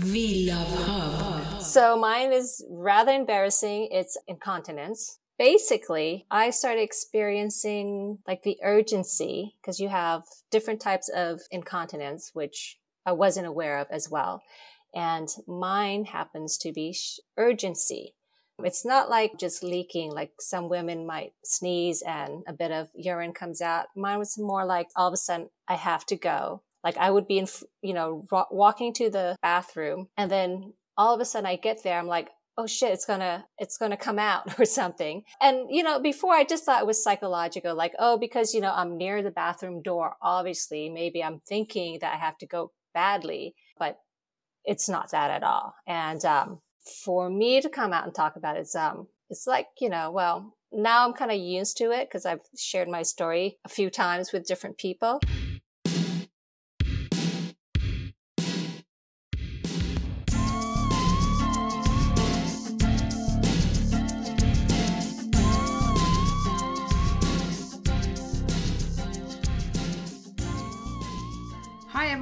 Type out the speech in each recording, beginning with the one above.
VLuv Hub. So mine is rather embarrassing. It's incontinence. Basically, I started experiencing like the urgency because you have different types of incontinence, which I wasn't aware of as well. And mine happens to be sh- urgency. It's not like just leaking, like some women might sneeze and a bit of urine comes out. Mine was more like all of a sudden I have to go. Like I would be in, you know, walking to the bathroom and then all of a sudden I get there. I'm like, oh shit, it's gonna, it's gonna come out or something. And, you know, before I just thought it was psychological, like, oh, because, you know, I'm near the bathroom door, obviously, maybe I'm thinking that I have to go badly, but it's not that at all. And, um, for me to come out and talk about it, it's, um, it's like, you know, well, now I'm kind of used to it because I've shared my story a few times with different people.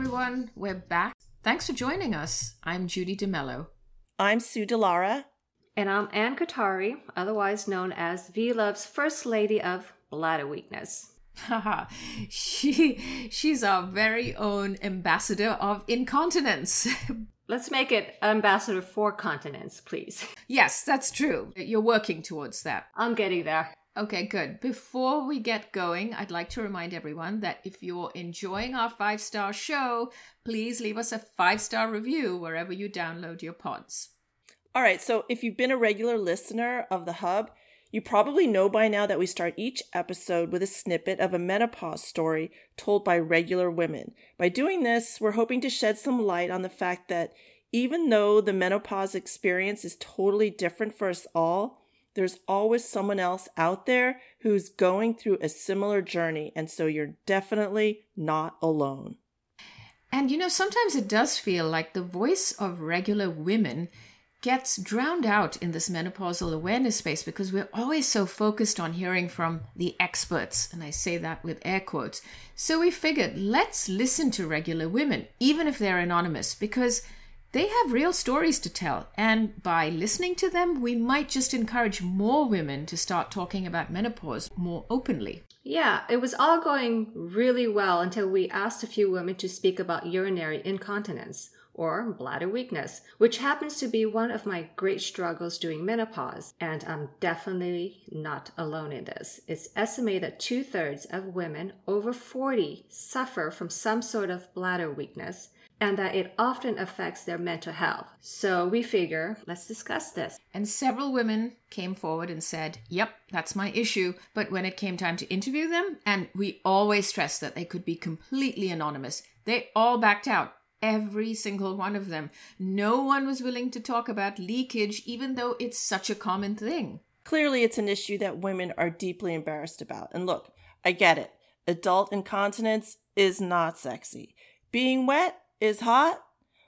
Everyone, we're back. Thanks for joining us. I'm Judy D'Mello. I'm Sue deLara. And I'm Anne Kothari, otherwise known as VLuv's First Lady of Bladder Weakness. Haha, she she's our very own ambassador of incontinence. Let's make it ambassador for continence, please. yes, that's true. You're working towards that. I'm getting there. Okay, good. Before we get going, I'd like to remind everyone that if you're enjoying our five star show, please leave us a five star review wherever you download your pods. All right, so if you've been a regular listener of the Hub, you probably know by now that we start each episode with a snippet of a menopause story told by regular women. By doing this, we're hoping to shed some light on the fact that even though the menopause experience is totally different for us all, there's always someone else out there who's going through a similar journey, and so you're definitely not alone. And you know, sometimes it does feel like the voice of regular women gets drowned out in this menopausal awareness space because we're always so focused on hearing from the experts, and I say that with air quotes. So we figured let's listen to regular women, even if they're anonymous, because they have real stories to tell. And by listening to them, we might just encourage more women to start talking about menopause more openly. Yeah, it was all going really well until we asked a few women to speak about urinary incontinence or bladder weakness, which happens to be one of my great struggles during menopause. And I'm definitely not alone in this. It's estimated that two thirds of women over 40 suffer from some sort of bladder weakness and that it often affects their mental health. So we figure, let's discuss this. And several women came forward and said, Yep, that's my issue. But when it came time to interview them, and we always stressed that they could be completely anonymous, they all backed out. Every single one of them. No one was willing to talk about leakage, even though it's such a common thing. Clearly, it's an issue that women are deeply embarrassed about. And look, I get it. Adult incontinence is not sexy. Being wet is hot.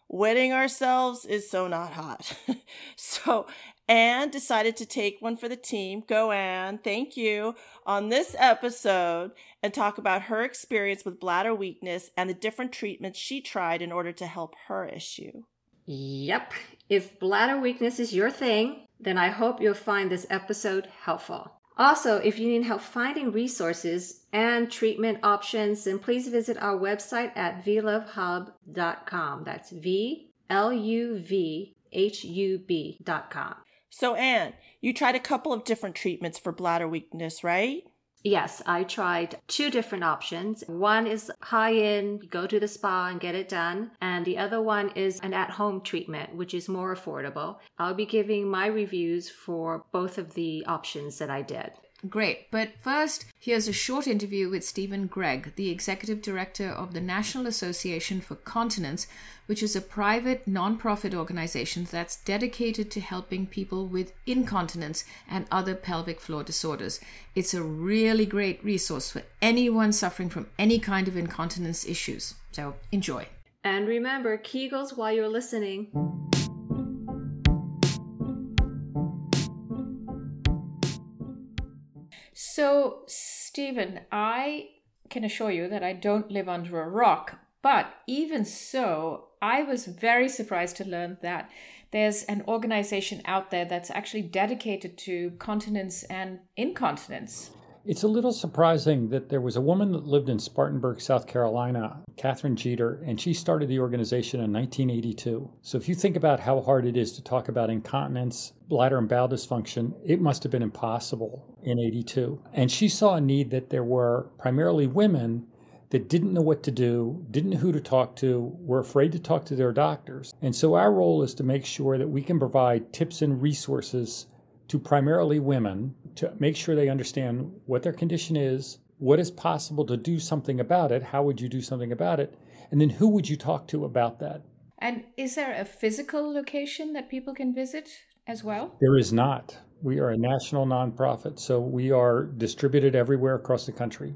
Wetting ourselves is so not hot. so Anne decided to take one for the team. Go, Anne. Thank you. On this episode, Anne talk about her experience with bladder weakness and the different treatments she tried in order to help her issue. Yep. If bladder weakness is your thing, then I hope you'll find this episode helpful. Also, if you need help finding resources and treatment options, then please visit our website at vluvhub.com. That's V L U V H U B.com. So, Anne, you tried a couple of different treatments for bladder weakness, right? Yes, I tried two different options. One is high end, go to the spa and get it done. And the other one is an at home treatment, which is more affordable. I'll be giving my reviews for both of the options that I did. Great. But first, here's a short interview with Steven Gregg, the executive director of the National Association for Continence, which is a private nonprofit organization that's dedicated to helping people with incontinence and other pelvic floor disorders. It's a really great resource for anyone suffering from any kind of incontinence issues. So enjoy. And remember, Kegels while you're listening. So, Steven, I can assure you that I don't live under a rock, But even so, I was very surprised to learn that there's an organization out there that's actually dedicated to continence and incontinence. It's a little surprising that there was a woman that lived in Spartanburg, South Carolina, Katherine Jeter, and she started the organization in 1982. So if you think about how hard it is to talk about incontinence, bladder and bowel dysfunction, it must have been impossible in 82. And she saw a need that there were primarily women that didn't know what to do, didn't know who to talk to, were afraid to talk to their doctors. And so our role is to make sure that we can provide tips and resources to primarily women to make sure they understand what their condition is, what is possible to do something about it, how would you do something about it, and then who would you talk to about that. And is there a physical location that people can visit as well? There is not. We are a national nonprofit, so we are distributed everywhere across the country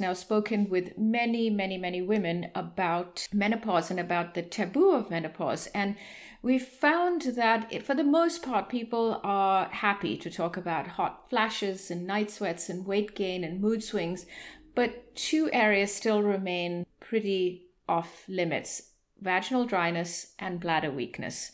now spoken with many, many, many women about menopause and about the taboo of menopause. And we found that it, for the most part, people are happy to talk about hot flashes and night sweats and weight gain and mood swings. But two areas still remain pretty off limits vaginal dryness and bladder weakness.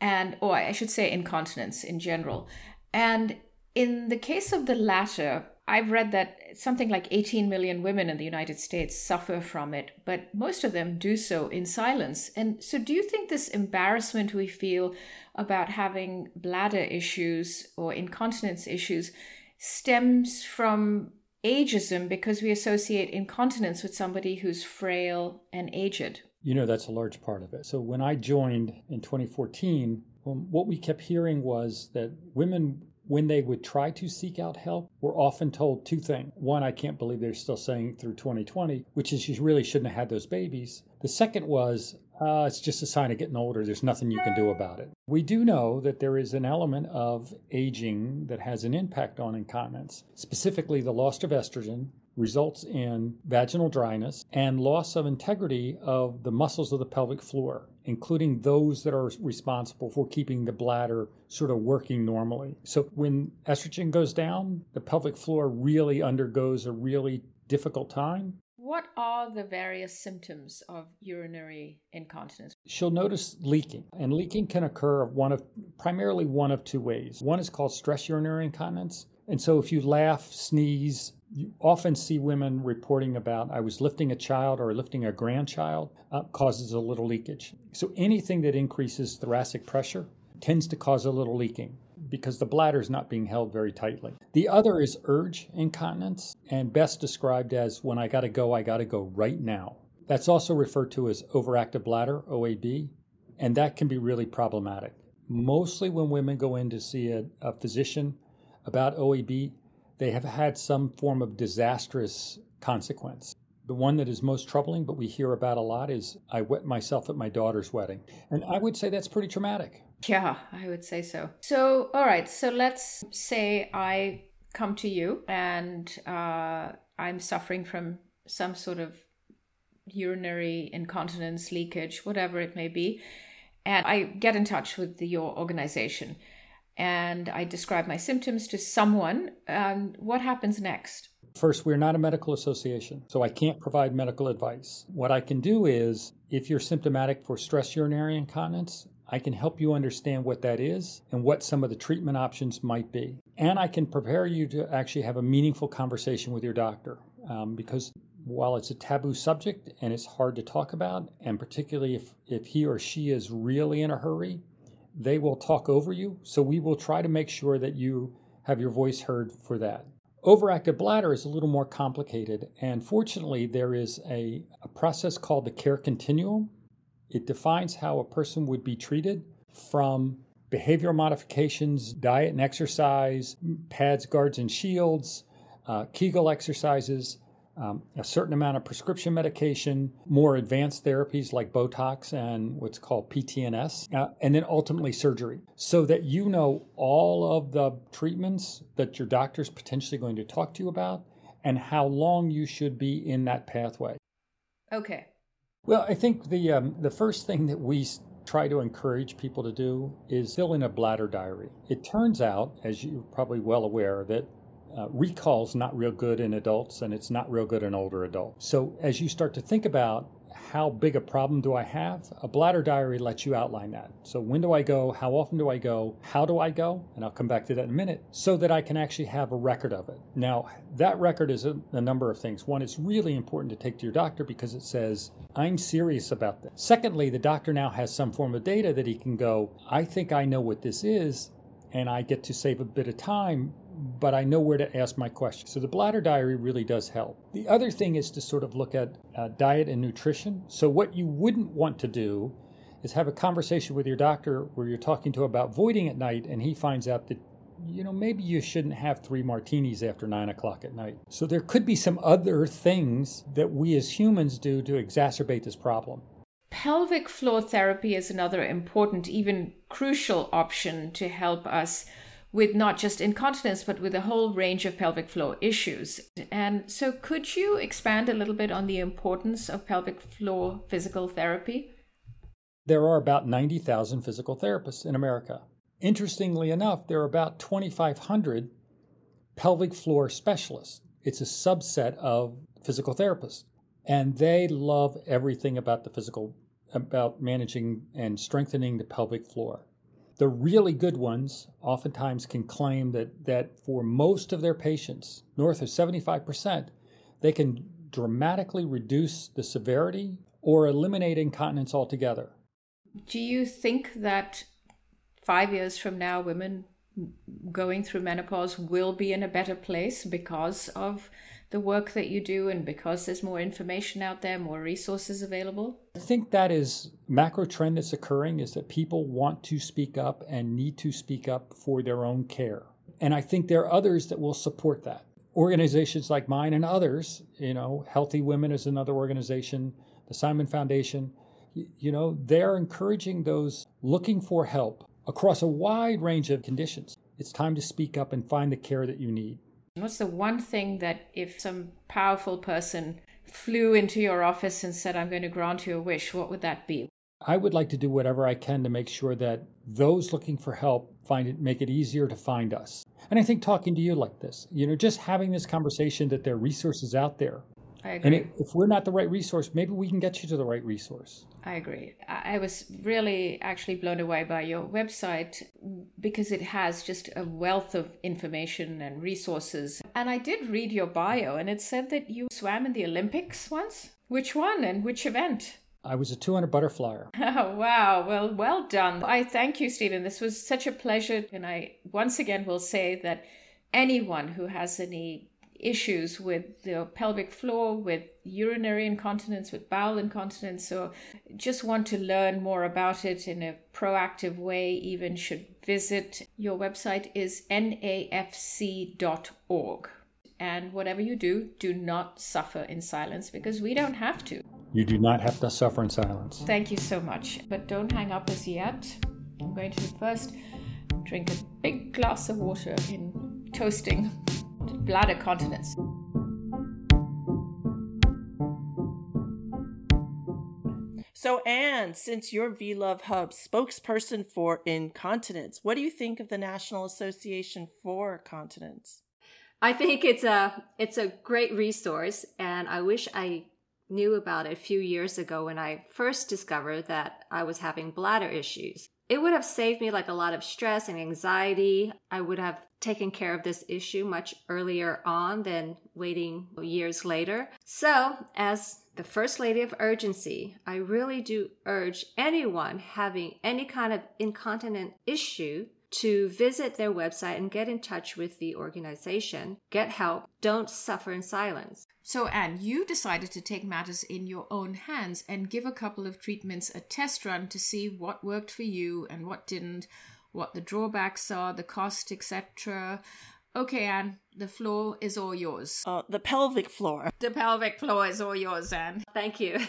And, or I should say, incontinence in general. And in the case of the latter, I've read that something like 18 million women in the United States suffer from it, but most of them do so in silence. And so, do you think this embarrassment we feel about having bladder issues or incontinence issues stems from ageism because we associate incontinence with somebody who's frail and aged? You know, that's a large part of it. So, when I joined in 2014, um, what we kept hearing was that women when they would try to seek out help, were often told two things. One, I can't believe they're still saying through 2020, which is you really shouldn't have had those babies. The second was, uh, it's just a sign of getting older. There's nothing you can do about it. We do know that there is an element of aging that has an impact on incontinence, specifically the loss of estrogen, results in vaginal dryness and loss of integrity of the muscles of the pelvic floor, including those that are responsible for keeping the bladder sort of working normally. So when estrogen goes down, the pelvic floor really undergoes a really difficult time. What are the various symptoms of urinary incontinence? She'll notice leaking, and leaking can occur one of primarily one of two ways. One is called stress urinary incontinence, and so if you laugh, sneeze, you often see women reporting about I was lifting a child or lifting a grandchild uh, causes a little leakage. So anything that increases thoracic pressure tends to cause a little leaking because the bladder is not being held very tightly. The other is urge incontinence and best described as when I got to go, I got to go right now. That's also referred to as overactive bladder, OAB, and that can be really problematic. Mostly when women go in to see a, a physician about OAB, they have had some form of disastrous consequence. The one that is most troubling, but we hear about a lot, is I wet myself at my daughter's wedding. And I would say that's pretty traumatic. Yeah, I would say so. So, all right, so let's say I come to you and uh, I'm suffering from some sort of urinary incontinence, leakage, whatever it may be. And I get in touch with your organization and I describe my symptoms to someone, um, what happens next? First, we're not a medical association, so I can't provide medical advice. What I can do is, if you're symptomatic for stress urinary incontinence, I can help you understand what that is and what some of the treatment options might be. And I can prepare you to actually have a meaningful conversation with your doctor um, because while it's a taboo subject and it's hard to talk about, and particularly if, if he or she is really in a hurry, they will talk over you. So we will try to make sure that you have your voice heard for that. Overactive bladder is a little more complicated, and fortunately, there is a, a process called the care continuum. It defines how a person would be treated from behavioral modifications, diet and exercise, pads, guards, and shields, uh, Kegel exercises, um, a certain amount of prescription medication, more advanced therapies like Botox and what's called PTNS, uh, and then ultimately surgery, so that you know all of the treatments that your doctor's potentially going to talk to you about and how long you should be in that pathway. Okay. Well, I think the um, the first thing that we try to encourage people to do is fill in a bladder diary. It turns out, as you're probably well aware, that uh, recall's not real good in adults and it's not real good in older adults. So as you start to think about how big a problem do I have, a bladder diary lets you outline that. So when do I go? How often do I go? How do I go? And I'll come back to that in a minute so that I can actually have a record of it. Now, that record is a, a number of things. One, it's really important to take to your doctor because it says, I'm serious about this. Secondly, the doctor now has some form of data that he can go, I think I know what this is, and I get to save a bit of time but I know where to ask my questions. So the bladder diary really does help. The other thing is to sort of look at uh, diet and nutrition. So what you wouldn't want to do is have a conversation with your doctor where you're talking to about voiding at night and he finds out that you know maybe you shouldn't have three martinis after nine o'clock at night so there could be some other things that we as humans do to exacerbate this problem pelvic floor therapy is another important even crucial option to help us with not just incontinence, but with a whole range of pelvic floor issues. And so, could you expand a little bit on the importance of pelvic floor physical therapy? There are about 90,000 physical therapists in America. Interestingly enough, there are about 2,500 pelvic floor specialists. It's a subset of physical therapists. And they love everything about the physical, about managing and strengthening the pelvic floor. The really good ones oftentimes can claim that, that for most of their patients, north of 75%, they can dramatically reduce the severity or eliminate incontinence altogether. Do you think that five years from now, women going through menopause will be in a better place because of the work that you do and because there's more information out there, more resources available? I think that is macro trend that's occurring is that people want to speak up and need to speak up for their own care. And I think there are others that will support that. Organizations like mine and others, you know, Healthy Women is another organization, the Simon Foundation, you know, they're encouraging those looking for help across a wide range of conditions. It's time to speak up and find the care that you need. What's the one thing that if some powerful person flew into your office and said, I'm going to grant you a wish, what would that be? I would like to do whatever I can to make sure that those looking for help find it make it easier to find us. And I think talking to you like this, you know, just having this conversation that there are resources out there I agree. And if we're not the right resource, maybe we can get you to the right resource. I agree. I was really actually blown away by your website because it has just a wealth of information and resources. And I did read your bio, and it said that you swam in the Olympics once. Which one and which event? I was a 200 butterflyer. Oh, wow. Well, well done. I thank you, Steven. This was such a pleasure. And I once again will say that anyone who has any issues with the pelvic floor, with urinary incontinence, with bowel incontinence, or just want to learn more about it in a proactive way, even should visit your website is nafc.org. And whatever you do, do not suffer in silence because we don't have to. You do not have to suffer in silence. Thank you so much. But don't hang up as yet. I'm going to first drink a big glass of water in toasting bladder continence. So, Anne, since you're VLuv Hub spokesperson for incontinence, what do you think of the National Association for Continence? I think it's a it's a great resource, and I wish I knew about it a few years ago when I first discovered that I was having bladder issues. It would have saved me like a lot of stress and anxiety. I would have taken care of this issue much earlier on than waiting years later. So, as the First Lady of Urgency, I really do urge anyone having any kind of incontinent issue to visit their website and get in touch with the organization. Get help. Don't suffer in silence. So, Anne, you decided to take matters in your own hands and give a couple of treatments a test run to see what worked for you and what didn't, what the drawbacks are, the cost, etc. Okay, Anne, the floor is all yours. Uh, the pelvic floor. The pelvic floor is all yours, Anne. Thank you.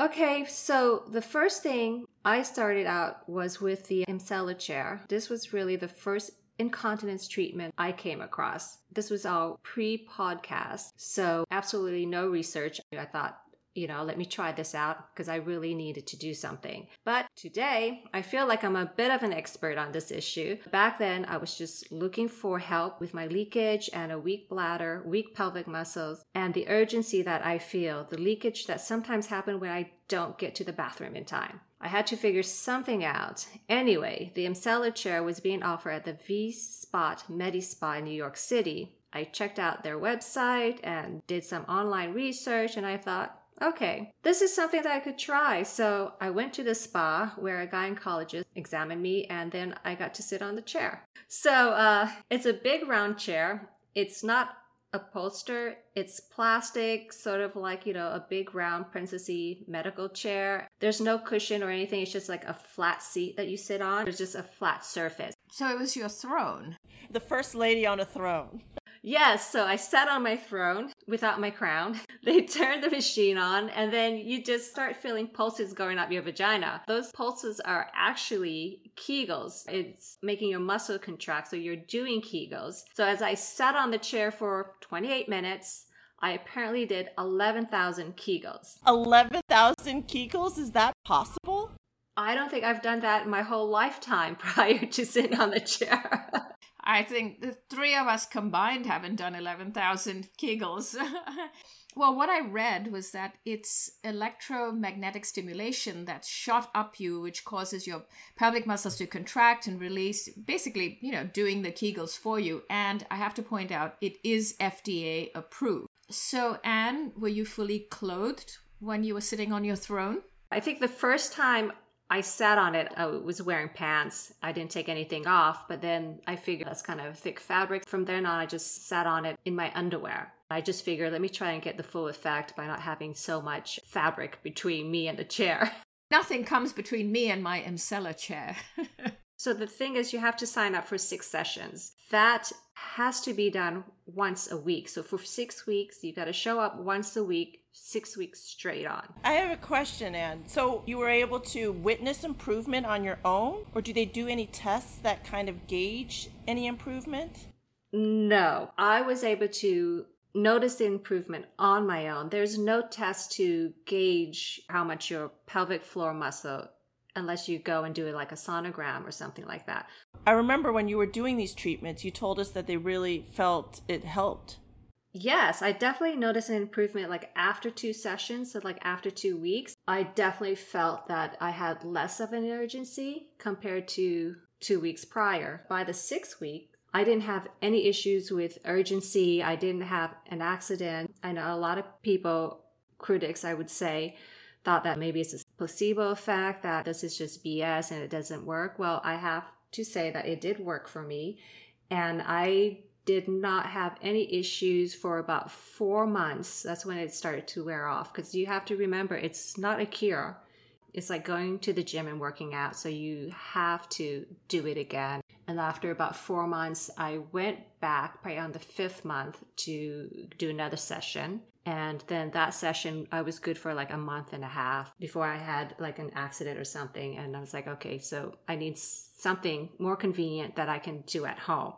okay, so the first thing I started out was with the Emsella chair. This was really the first incontinence treatment I came across. This was all pre podcast, so absolutely no research. I thought you know, let me try this out because I really needed to do something. But today, I feel like I'm a bit of an expert on this issue. Back then, I was just looking for help with my leakage and a weak bladder, weak pelvic muscles, and the urgency that I feel, the leakage that sometimes happen when I don't get to the bathroom in time. I had to figure something out. Anyway, the Emsella chair was being offered at the V Spot Medi Spa in New York City. I checked out their website and did some online research, and I thought, okay, this is something that I could try. So I went to the spa where a gynecologist examined me, and then I got to sit on the chair. So uh, it's a big round chair. It's not upholster. It's plastic, sort of like, you know, a big round princessy medical chair. There's no cushion or anything. It's just like a flat seat that you sit on. It's just a flat surface. So it was your throne. The first lady on a throne. Yes, so I sat on my throne without my crown. They turn the machine on, and then you just start feeling pulses going up your vagina. Those pulses are actually Kegels. It's making your muscle contract, so you're doing Kegels. So as I sat on the chair for 28 minutes, I apparently did 11,000 Kegels. 11,000 Kegels? Is that possible? I don't think I've done that in my whole lifetime prior to sitting on the chair. I think the three of us combined haven't done 11,000 Kegels. well, what I read was that it's electromagnetic stimulation that shot up you, which causes your pelvic muscles to contract and release, basically, you know, doing the Kegels for you. And I have to point out, it is FDA approved. So, Anne, were you fully clothed when you were sitting on your throne? I think the first time I sat on it. I was wearing pants. I didn't take anything off, but then I figured that's kind of thick fabric. From then on, I just sat on it in my underwear. I just figured, let me try and get the full effect by not having so much fabric between me and the chair. Nothing comes between me and my Emsella chair. so the thing is, you have to sign up for six sessions. That has to be done once a week. So for six weeks, you got to show up once a week six weeks straight on. I have a question, Anne. So you were able to witness improvement on your own, or do they do any tests that kind of gauge any improvement? No, I was able to notice the improvement on my own. There's no test to gauge how much your pelvic floor muscle unless you go and do it like a sonogram or something like that. I remember when you were doing these treatments, you told us that they really felt it helped. Yes, I definitely noticed an improvement like after two sessions, so like after two weeks. I definitely felt that I had less of an urgency compared to two weeks prior. By the sixth week, I didn't have any issues with urgency. I didn't have an accident. I know a lot of people, critics, I would say, thought that maybe it's a placebo effect, that this is just BS and it doesn't work. Well, I have to say that it did work for me. And I did not have any issues for about four months. That's when it started to wear off. Because you have to remember, it's not a cure. It's like going to the gym and working out. So you have to do it again. And after about four months, I went back probably on the fifth month to do another session. And then that session, I was good for like a month and a half before I had like an accident or something. And I was like, okay, so I need something more convenient that I can do at home.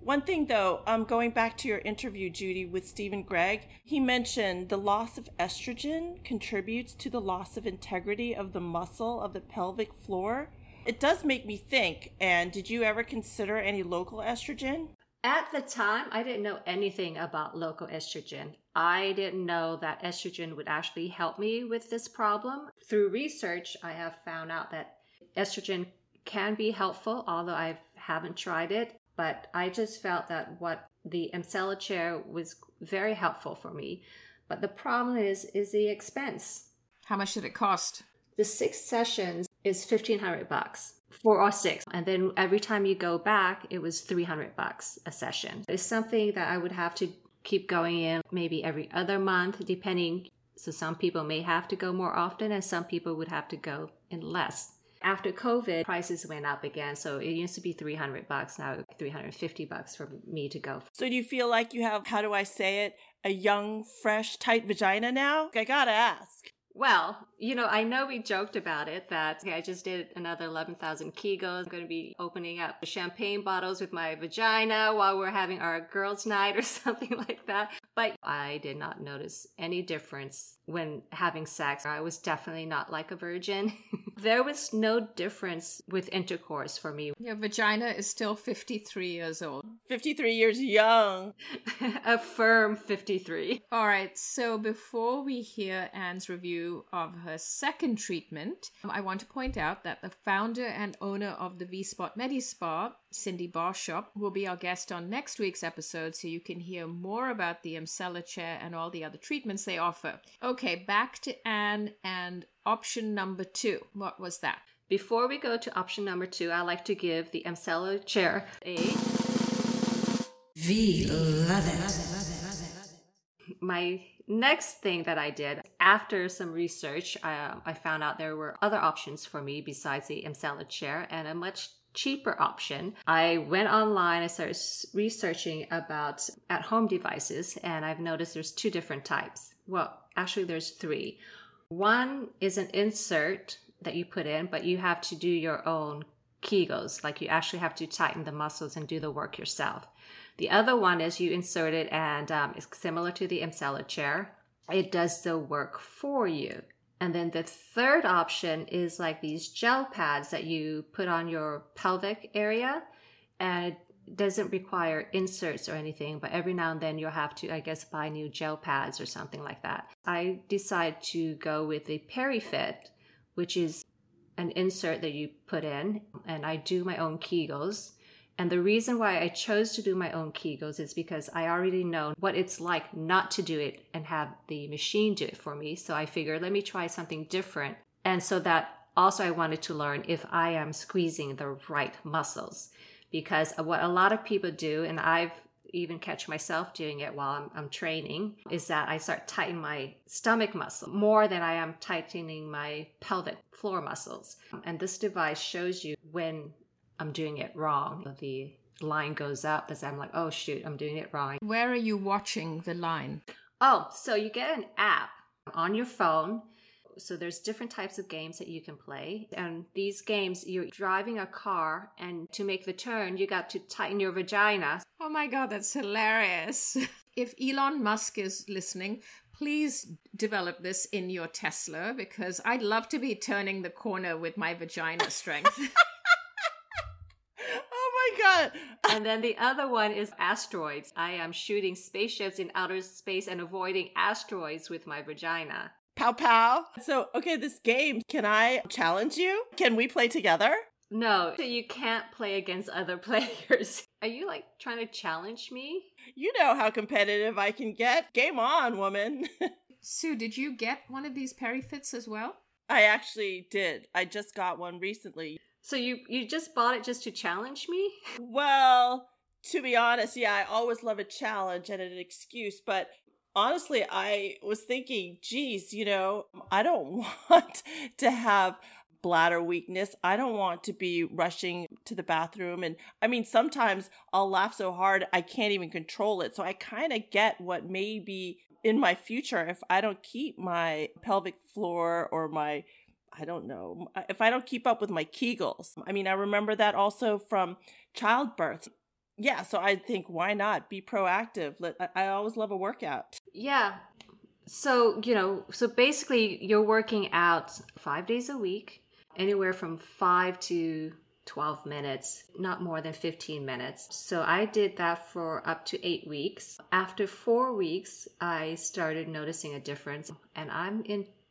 One thing though, um, going back to your interview, Judy, with Steven Gregg, he mentioned the loss of estrogen contributes to the loss of integrity of the muscle of the pelvic floor. It does make me think, and did you ever consider any local estrogen? At the time, I didn't know anything about local estrogen. I didn't know that estrogen would actually help me with this problem. Through research, I have found out that estrogen can be helpful, although I haven't tried it. But I just felt that what the Emsella chair was very helpful for me. But the problem is is the expense. How much did it cost? The six sessions is fifteen hundred bucks four or six, and then every time you go back, it was three hundred bucks a session. It's something that I would have to keep going in maybe every other month, depending. So some people may have to go more often, and some people would have to go in less after COVID, prices went up again. So it used to be 300 bucks, now 350 bucks for me to go. So do you feel like you have, how do I say it, a young, fresh, tight vagina now? I gotta ask. Well, you know, I know we joked about it that okay, I just did another 11,000 Kegels. I'm going to be opening up champagne bottles with my vagina while we're having our girls' night or something like that. But I did not notice any difference when having sex. I was definitely not like a virgin. there was no difference with intercourse for me. Your vagina is still 53 years old. 53 years young. a firm 53. All right, so before we hear Anne's review of her second treatment, I want to point out that the founder and owner of the V Spot Medi Spa, Cindy Barshop, will be our guest on next week's episode so you can hear more about the Emsella chair and all the other treatments they offer. Okay, back to Anne and option number two. What was that? Before we go to option number two, I like to give the Emsella chair a V love it. my next thing that I did after some research, I, I found out there were other options for me besides the Emsella chair and a much cheaper option. I went online, I started researching about at home devices, and I've noticed there's two different types. Well, actually, there's three. One is an insert that you put in, but you have to do your own Kegels, like you actually have to tighten the muscles and do the work yourself. The other one is you insert it and um, it's similar to the Emsella chair. It does the work for you. And then the third option is like these gel pads that you put on your pelvic area and it doesn't require inserts or anything, but every now and then you'll have to, I guess, buy new gel pads or something like that. I decide to go with the PeriFit, which is an insert that you put in, and I do my own Kegels. And the reason why I chose to do my own Kegels is because I already know what it's like not to do it and have the machine do it for me. So I figured, let me try something different. And so that also I wanted to learn if I am squeezing the right muscles. Because what a lot of people do, and I've even catch myself doing it while I'm, I'm training, is that I start tightening my stomach muscle more than I am tightening my pelvic floor muscles. And this device shows you when I'm doing it wrong. The line goes up as I'm like, oh shoot, I'm doing it wrong. Where are you watching the line? Oh, so you get an app on your phone. So there's different types of games that you can play. And these games, you're driving a car and to make the turn, you got to tighten your vagina. Oh my god, that's hilarious. if Elon Musk is listening, please develop this in your Tesla because I'd love to be turning the corner with my vagina strength. And then the other one is asteroids. I am shooting spaceships in outer space and avoiding asteroids with my vagina. Pow pow. So, okay, this game, can I challenge you? Can we play together? No, so you can't play against other players. Are you like trying to challenge me? You know how competitive I can get. Game on, woman. Sue, did you get one of these PeriFits as well? I actually did. I just got one recently. So you you just bought it just to challenge me? Well, to be honest, yeah, I always love a challenge and an excuse, but honestly, I was thinking, geez, you know, I don't want to have bladder weakness. I don't want to be rushing to the bathroom. And I mean, sometimes I'll laugh so hard I can't even control it. So I kind of get what may be in my future if I don't keep my pelvic floor or my I don't know, if I don't keep up with my Kegels. I mean, I remember that also from childbirth. Yeah, so I think why not be proactive? I always love a workout. Yeah. So, you know, so basically you're working out five days a week, anywhere from five to 12 minutes, not more than 15 minutes. So I did that for up to eight weeks. After four weeks, I started noticing a difference, and I'm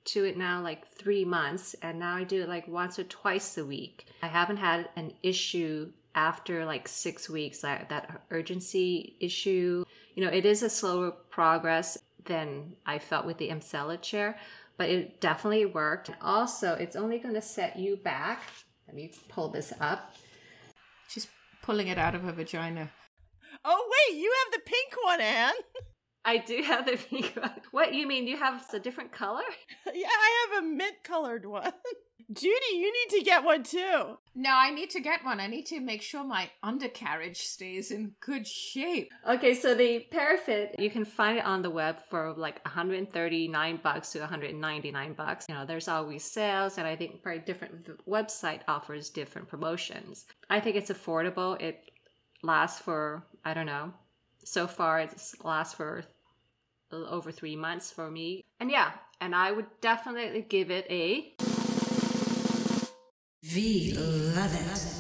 into it now like three months, and now I do it like once or twice a week. I haven't had an issue after like six weeks, that, that urgency issue. You know, it is a slower progress than I felt with the Emsella chair, but it definitely worked. Also, it's only going to set you back let me pull this up. She's pulling it out of her vagina. Oh, wait, you have the pink one, Anne. I do have the pink one. What, you mean you have a different color? Yeah, I have a mint colored one. Judy, you need to get one too. No, I need to get one. I need to make sure my undercarriage stays in good shape. Okay, so the PeriFit, you can find it on the web for like 139 bucks to 199 bucks. You know, there's always sales, and I think very different website offers different promotions. I think it's affordable. It lasts for I don't know. So far, it lasts for a little over three months for me. And yeah, and I would definitely give it a V love it.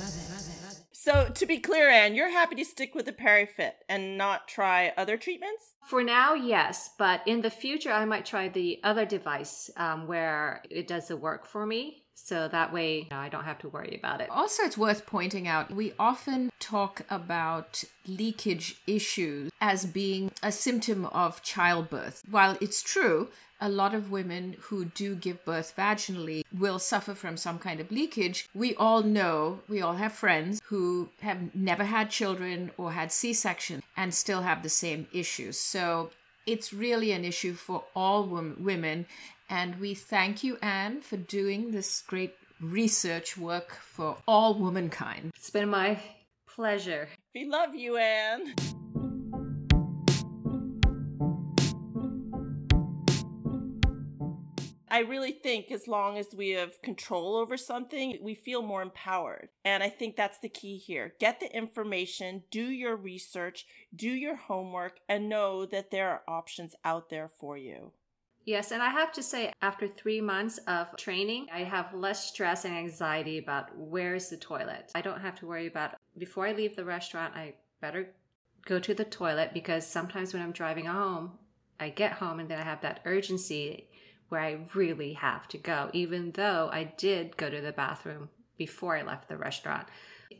So, to be clear, Anne, you're happy to stick with the PeriFit and not try other treatments? For now, yes, but in the future, I might try the other device um, where it does the work for me. So that way, you know, I don't have to worry about it. Also, it's worth pointing out we often talk about leakage issues as being a symptom of childbirth. While it's true, a lot of women who do give birth vaginally will suffer from some kind of leakage. We all know, we all have friends who have never had children or had C section and still have the same issues. So it's really an issue for all women. And we thank you, Anne, for doing this great research work for all womankind. It's been my pleasure. We love you, Anne. I really think as long as we have control over something, we feel more empowered. And I think that's the key here. Get the information, do your research, do your homework, and know that there are options out there for you. Yes, and I have to say, after three months of training, I have less stress and anxiety about where's the toilet. I don't have to worry about before I leave the restaurant, I better go to the toilet because sometimes when I'm driving home, I get home and then I have that urgency where I really have to go, even though I did go to the bathroom before I left the restaurant.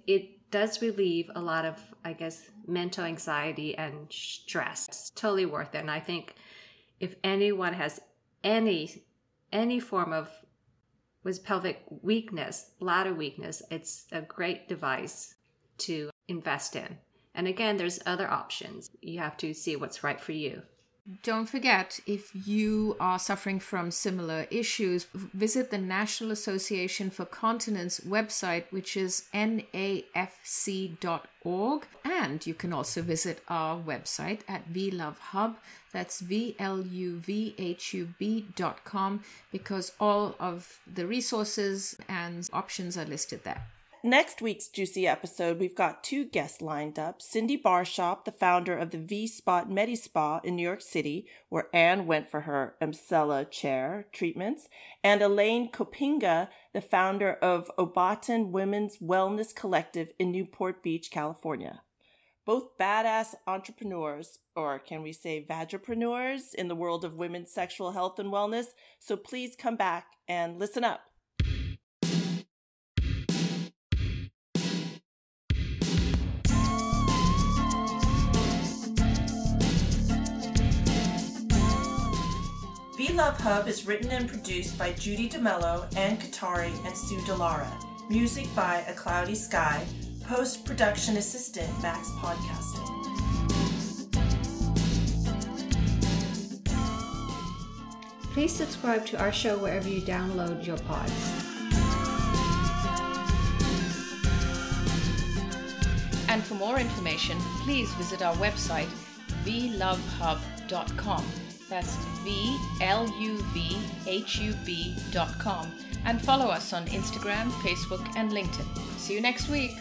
It does relieve a lot of, I guess, mental anxiety and stress. It's totally worth it. And I think if anyone has any any form of was pelvic weakness, bladder weakness, it's a great device to invest in. And again, there's other options. You have to see what's right for you. Don't forget, if you are suffering from similar issues, visit the National Association for Continence website, which is nafc.org. And you can also visit our website at VLuvHub, That's V L U V H U B dot com because all of the resources and options are listed there. Next week's juicy episode, we've got two guests lined up Cindy Barshop, the founder of the V Spot Medi Spa in New York City, where Anne went for her Emsella chair treatments, and Elaine Copinga, the founder of Obaten Women's Wellness Collective in Newport Beach, California. Both badass entrepreneurs, or can we say vagipreneurs, in the world of women's sexual health and wellness. So please come back and listen up. Love Hub is written and produced by Judy D'Mello, Anne Kothari, and Sue deLara. Music by A Cloudy Sky. Post production assistant Max Podcasting. Please subscribe to our show wherever you download your pods. And for more information, please visit our website, vluvhub.com. That's V L U V H U B dot com. And follow us on Instagram, Facebook, and LinkedIn. See you next week.